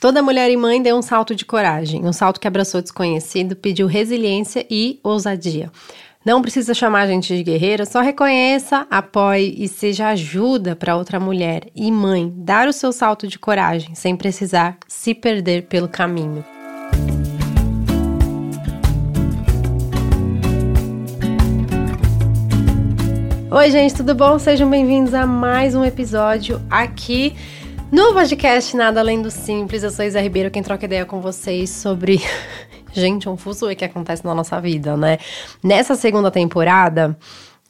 Toda mulher e mãe deu um salto de coragem, um salto que abraçou desconhecido, pediu resiliência e ousadia. Não precisa chamar a gente de guerreira, só reconheça, apoie e seja ajuda para outra mulher e mãe dar o seu salto de coragem sem precisar se perder pelo caminho. Oi, gente, tudo bom? Sejam bem-vindos a mais um episódio aqui no podcast Nada Além do Simples, eu sou Isa Ribeiro, quem troca ideia com vocês sobre. Gente, um fuso que acontece na nossa vida, né? Nessa segunda temporada,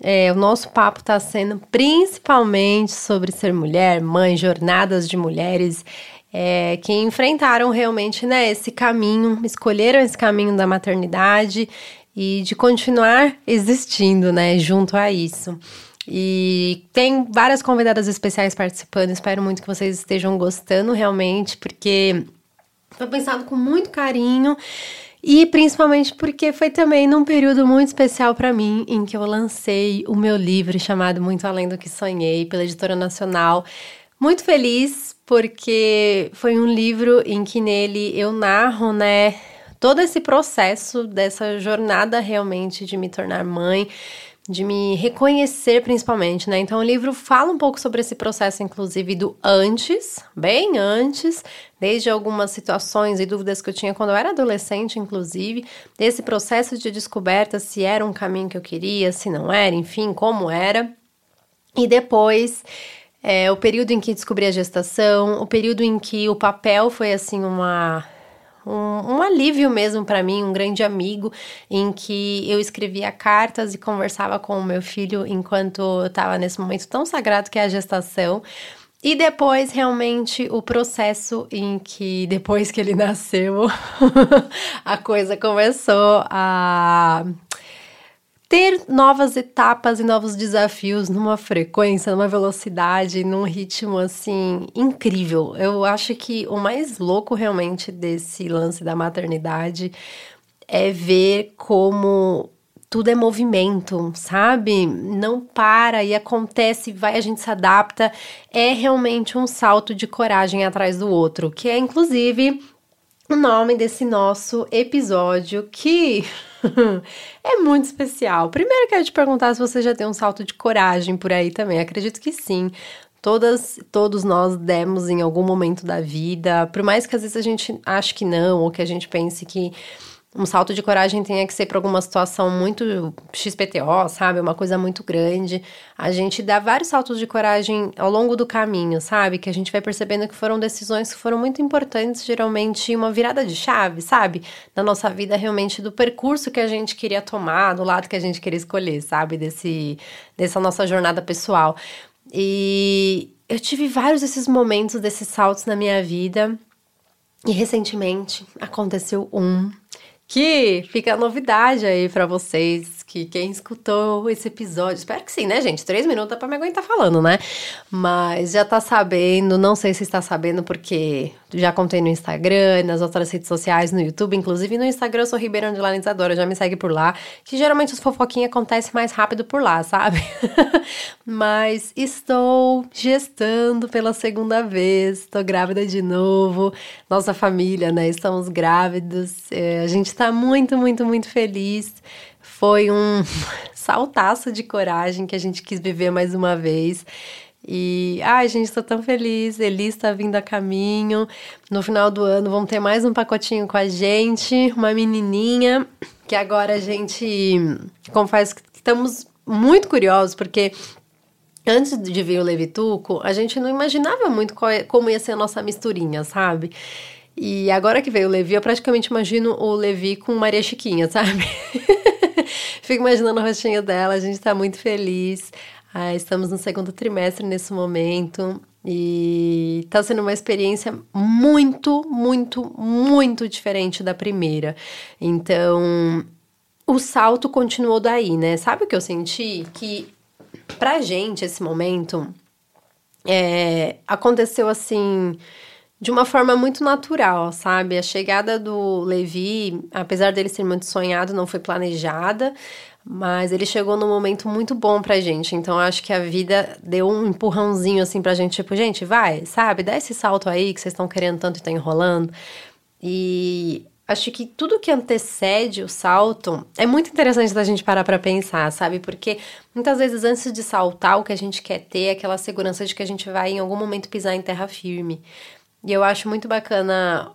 é, o nosso papo tá sendo principalmente sobre ser mulher, mãe, jornadas de mulheres é, que enfrentaram realmente né, esse caminho, escolheram esse caminho da maternidade e de continuar existindo, né, junto a isso. E tem várias convidadas especiais participando. Espero muito que vocês estejam gostando realmente, porque foi pensado com muito carinho e principalmente porque foi também num período muito especial para mim em que eu lancei o meu livro chamado Muito Além do que Sonhei pela Editora Nacional. Muito feliz porque foi um livro em que nele eu narro, né, todo esse processo dessa jornada realmente de me tornar mãe de me reconhecer principalmente, né? Então o livro fala um pouco sobre esse processo, inclusive do antes, bem antes, desde algumas situações e dúvidas que eu tinha quando eu era adolescente, inclusive, desse processo de descoberta se era um caminho que eu queria, se não era, enfim, como era. E depois é, o período em que descobri a gestação, o período em que o papel foi assim uma um, um alívio mesmo para mim, um grande amigo, em que eu escrevia cartas e conversava com o meu filho enquanto eu estava nesse momento tão sagrado que é a gestação. E depois, realmente, o processo em que, depois que ele nasceu, a coisa começou a ter novas etapas e novos desafios numa frequência, numa velocidade, num ritmo assim incrível. Eu acho que o mais louco realmente desse lance da maternidade é ver como tudo é movimento, sabe? Não para e acontece, vai, a gente se adapta. É realmente um salto de coragem atrás do outro, que é inclusive o nome desse nosso episódio que é muito especial. Primeiro quero te perguntar se você já tem um salto de coragem por aí também. Acredito que sim. Todas, todos nós demos em algum momento da vida, por mais que às vezes a gente ache que não, ou que a gente pense que um salto de coragem tenha que ser para alguma situação muito XPTO, sabe? Uma coisa muito grande. A gente dá vários saltos de coragem ao longo do caminho, sabe? Que a gente vai percebendo que foram decisões que foram muito importantes, geralmente uma virada de chave, sabe? Na nossa vida, realmente, do percurso que a gente queria tomar, do lado que a gente queria escolher, sabe? Desse, dessa nossa jornada pessoal. E eu tive vários desses momentos, desses saltos na minha vida. E recentemente aconteceu um que fica novidade aí para vocês que quem escutou esse episódio, espero que sim, né, gente? Três minutos dá pra me aguentar falando, né? Mas já tá sabendo, não sei se está sabendo, porque já contei no Instagram, nas outras redes sociais, no YouTube, inclusive no Instagram eu sou Ribeiro Andelanizadora, já me segue por lá, que geralmente os fofoquinhas acontecem mais rápido por lá, sabe? Mas estou gestando pela segunda vez, estou grávida de novo, nossa família, né? Estamos grávidos, é, a gente tá muito, muito, muito feliz. Foi um saltaço de coragem que a gente quis viver mais uma vez. E, ai, gente, estou tão feliz. Elis está vindo a caminho. No final do ano vamos ter mais um pacotinho com a gente, uma menininha, que agora a gente confesso que estamos muito curiosos, porque antes de vir o Levituco, a gente não imaginava muito é, como ia ser a nossa misturinha, sabe? E agora que veio o Levi, eu praticamente imagino o Levi com Maria Chiquinha, sabe? Fico imaginando o rostinho dela, a gente tá muito feliz. Ah, estamos no segundo trimestre nesse momento e tá sendo uma experiência muito, muito, muito diferente da primeira. Então, o salto continuou daí, né? Sabe o que eu senti? Que pra gente esse momento é, aconteceu assim de uma forma muito natural, sabe? A chegada do Levi, apesar dele ser muito sonhado, não foi planejada, Mas ele chegou num momento muito bom pra gente. Então acho que a vida deu um empurrãozinho assim pra gente, tipo, gente, vai, sabe? Dá esse salto aí que vocês estão querendo tanto e tá enrolando. E acho que tudo que antecede o salto é muito interessante da gente parar para pensar, sabe? Porque muitas vezes antes de saltar, o que a gente quer ter é aquela segurança de que a gente vai em algum momento pisar em terra firme. E eu acho muito bacana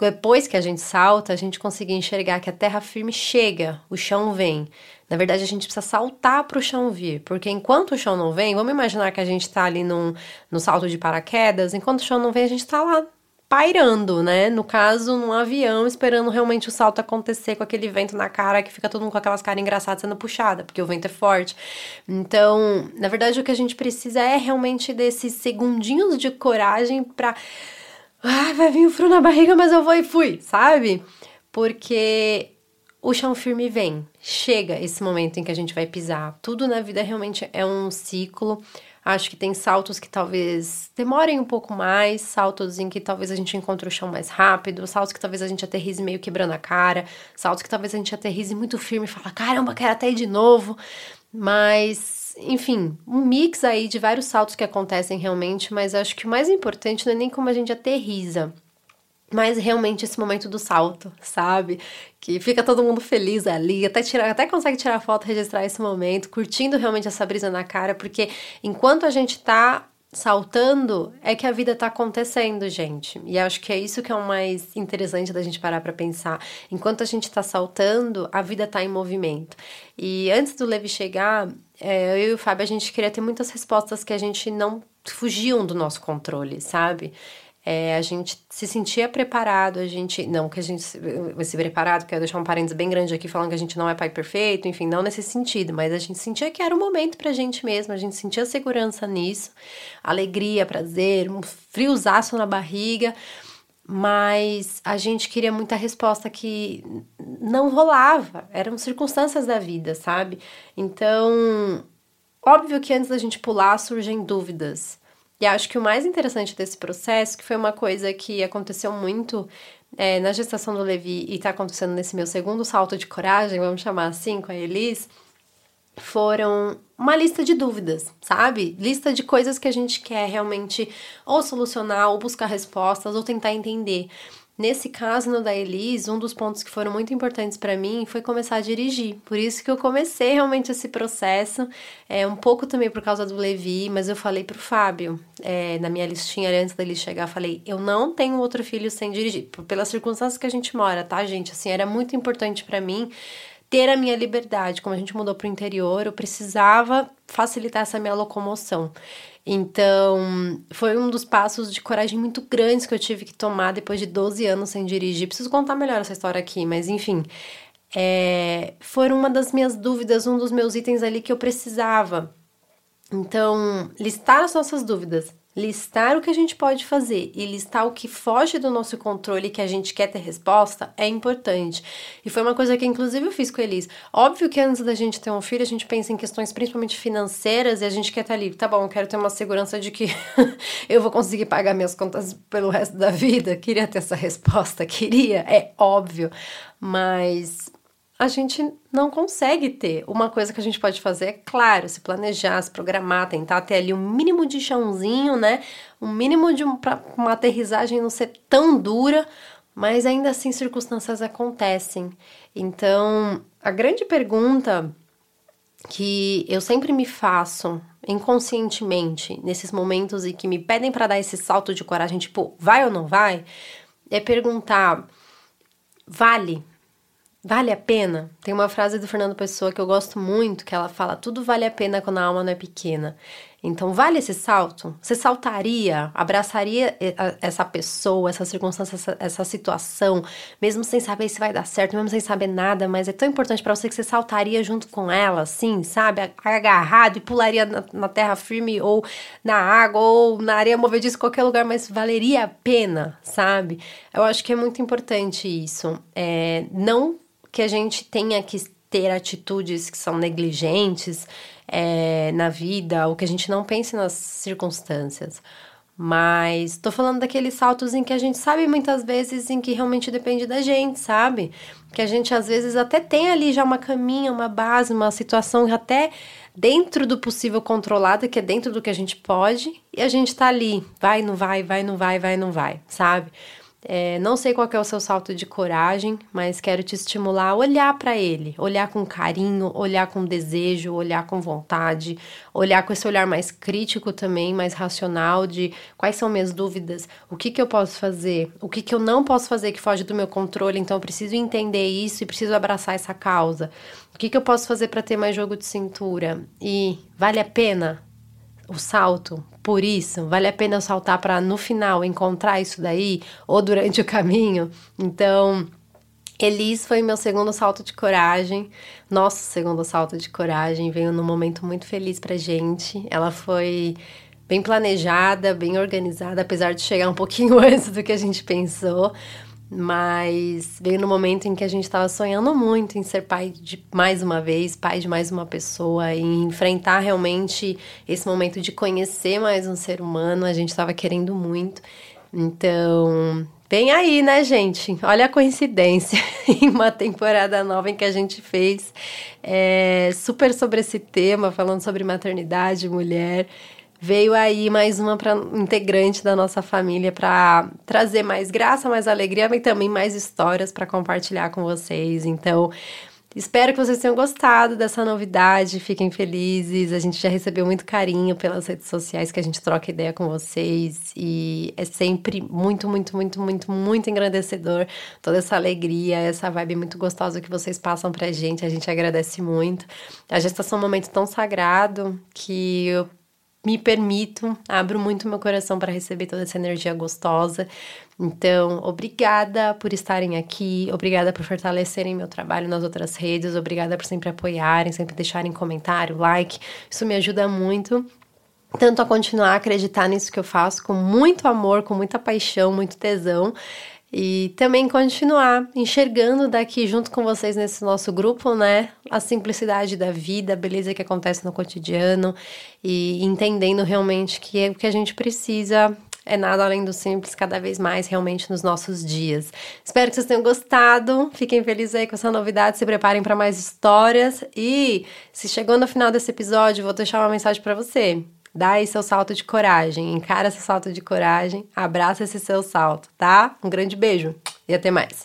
depois que a gente salta, a gente conseguir enxergar que a terra firme chega, o chão vem. Na verdade, a gente precisa saltar para o chão vir, porque enquanto o chão não vem, vamos imaginar que a gente está ali num, no salto de paraquedas, enquanto o chão não vem, a gente está lá pairando, né? No caso, num avião, esperando realmente o salto acontecer com aquele vento na cara, que fica todo mundo com aquelas caras engraçadas sendo puxada, porque o vento é forte. Então, na verdade, o que a gente precisa é realmente desses segundinhos de coragem para ah, vai vir o frio na barriga, mas eu vou e fui, sabe? Porque o chão firme vem. Chega esse momento em que a gente vai pisar. Tudo na vida realmente é um ciclo. Acho que tem saltos que talvez demorem um pouco mais, saltos em que talvez a gente encontre o chão mais rápido, saltos que talvez a gente aterrize meio quebrando a cara, saltos que talvez a gente aterrize muito firme e fala, caramba, quero até ir de novo. Mas, enfim, um mix aí de vários saltos que acontecem realmente, mas acho que o mais importante não é nem como a gente aterriza, mas realmente esse momento do salto, sabe? Que fica todo mundo feliz ali, até, tirar, até consegue tirar foto, registrar esse momento, curtindo realmente essa brisa na cara, porque enquanto a gente tá saltando, é que a vida tá acontecendo, gente. E acho que é isso que é o mais interessante da gente parar para pensar. Enquanto a gente tá saltando, a vida tá em movimento. E antes do Levi chegar, é, eu e o Fábio, a gente queria ter muitas respostas que a gente não fugiam do nosso controle, sabe? É, a gente se sentia preparado, a gente. Não que a gente se preparado, quero deixar um parênteses bem grande aqui falando que a gente não é pai perfeito, enfim, não nesse sentido, mas a gente sentia que era o momento pra gente mesmo, a gente sentia segurança nisso, alegria, prazer, um friozaço na barriga, mas a gente queria muita resposta que não rolava, eram circunstâncias da vida, sabe? Então, óbvio que antes da gente pular surgem dúvidas. E acho que o mais interessante desse processo, que foi uma coisa que aconteceu muito é, na gestação do Levi e está acontecendo nesse meu segundo salto de coragem, vamos chamar assim, com a Elis, foram uma lista de dúvidas, sabe? Lista de coisas que a gente quer realmente ou solucionar, ou buscar respostas, ou tentar entender. Nesse caso, no da Elise, um dos pontos que foram muito importantes para mim foi começar a dirigir. Por isso que eu comecei realmente esse processo, é um pouco também por causa do Levi, mas eu falei pro Fábio, é, na minha listinha antes dele chegar, falei: eu não tenho outro filho sem dirigir, pelas circunstâncias que a gente mora, tá, gente? Assim, era muito importante para mim ter a minha liberdade. Como a gente mudou pro interior, eu precisava facilitar essa minha locomoção. Então, foi um dos passos de coragem muito grandes que eu tive que tomar depois de 12 anos sem dirigir. Preciso contar melhor essa história aqui, mas enfim. É, foram uma das minhas dúvidas, um dos meus itens ali que eu precisava. Então, listar as nossas dúvidas, listar o que a gente pode fazer e listar o que foge do nosso controle que a gente quer ter resposta é importante. E foi uma coisa que inclusive eu fiz com a Elis. Óbvio que antes da gente ter um filho, a gente pensa em questões principalmente financeiras e a gente quer estar ali, tá bom, eu quero ter uma segurança de que eu vou conseguir pagar minhas contas pelo resto da vida. Queria ter essa resposta, queria, é óbvio. Mas a gente não consegue ter. Uma coisa que a gente pode fazer é, claro, se planejar, se programar, tentar ter ali um mínimo de chãozinho, né? Um mínimo de um, pra uma aterrissagem não ser tão dura, mas ainda assim circunstâncias acontecem. Então, a grande pergunta que eu sempre me faço inconscientemente nesses momentos e que me pedem para dar esse salto de coragem, tipo, vai ou não vai, é perguntar: vale? Vale a pena? Tem uma frase do Fernando Pessoa que eu gosto muito, que ela fala: tudo vale a pena quando a alma não é pequena. Então, vale esse salto? Você saltaria, abraçaria essa pessoa, essa circunstância, essa, essa situação, mesmo sem saber se vai dar certo, mesmo sem saber nada, mas é tão importante para você que você saltaria junto com ela, assim, sabe? Agarrado e pularia na, na terra firme ou na água ou na areia movediça, qualquer lugar, mas valeria a pena, sabe? Eu acho que é muito importante isso. É, não que a gente tenha que ter atitudes que são negligentes é, na vida, ou que a gente não pense nas circunstâncias. Mas tô falando daqueles saltos em que a gente sabe muitas vezes em que realmente depende da gente, sabe? Que a gente às vezes até tem ali já uma caminha, uma base, uma situação até dentro do possível controlada, que é dentro do que a gente pode, e a gente tá ali, vai, não vai, vai, não vai, vai, não vai, sabe? É, não sei qual é o seu salto de coragem, mas quero te estimular a olhar para ele, olhar com carinho, olhar com desejo, olhar com vontade, olhar com esse olhar mais crítico também, mais racional de quais são minhas dúvidas, o que, que eu posso fazer, o que, que eu não posso fazer que foge do meu controle, então eu preciso entender isso e preciso abraçar essa causa. O que, que eu posso fazer para ter mais jogo de cintura? E vale a pena o salto por isso? Vale a pena saltar para no final encontrar isso daí ou durante o caminho? Então, Elis foi meu segundo salto de coragem. Nosso segundo salto de coragem veio num momento muito feliz pra gente. Ela foi bem planejada, bem organizada, apesar de chegar um pouquinho antes do que a gente pensou. Mas veio no momento em que a gente estava sonhando muito em ser pai de mais uma vez, pai de mais uma pessoa, em enfrentar realmente esse momento de conhecer mais um ser humano. A gente estava querendo muito. Então, vem aí, né, gente? Olha a coincidência em uma temporada nova em que a gente fez é, super sobre esse tema, falando sobre maternidade, mulher veio aí mais uma pra, integrante da nossa família para trazer mais graça, mais alegria, mas também mais histórias para compartilhar com vocês. Então, espero que vocês tenham gostado dessa novidade, fiquem felizes. A gente já recebeu muito carinho pelas redes sociais que a gente troca ideia com vocês e é sempre muito, muito, muito, muito, muito engrandecedor toda essa alegria, essa vibe muito gostosa que vocês passam pra gente. A gente agradece muito. A gestação é um momento tão sagrado que eu me permito, abro muito meu coração para receber toda essa energia gostosa. Então, obrigada por estarem aqui, obrigada por fortalecerem meu trabalho nas outras redes, obrigada por sempre apoiarem, sempre deixarem comentário, like. Isso me ajuda muito tanto a continuar a acreditar nisso que eu faço com muito amor, com muita paixão, muito tesão e também continuar enxergando daqui junto com vocês nesse nosso grupo, né, a simplicidade da vida, a beleza que acontece no cotidiano e entendendo realmente que é o que a gente precisa é nada além do simples, cada vez mais realmente nos nossos dias. Espero que vocês tenham gostado. Fiquem felizes aí com essa novidade, se preparem para mais histórias e se chegou no final desse episódio, vou deixar uma mensagem para você. Dá aí seu salto de coragem, encara esse salto de coragem, abraça esse seu salto, tá? Um grande beijo e até mais.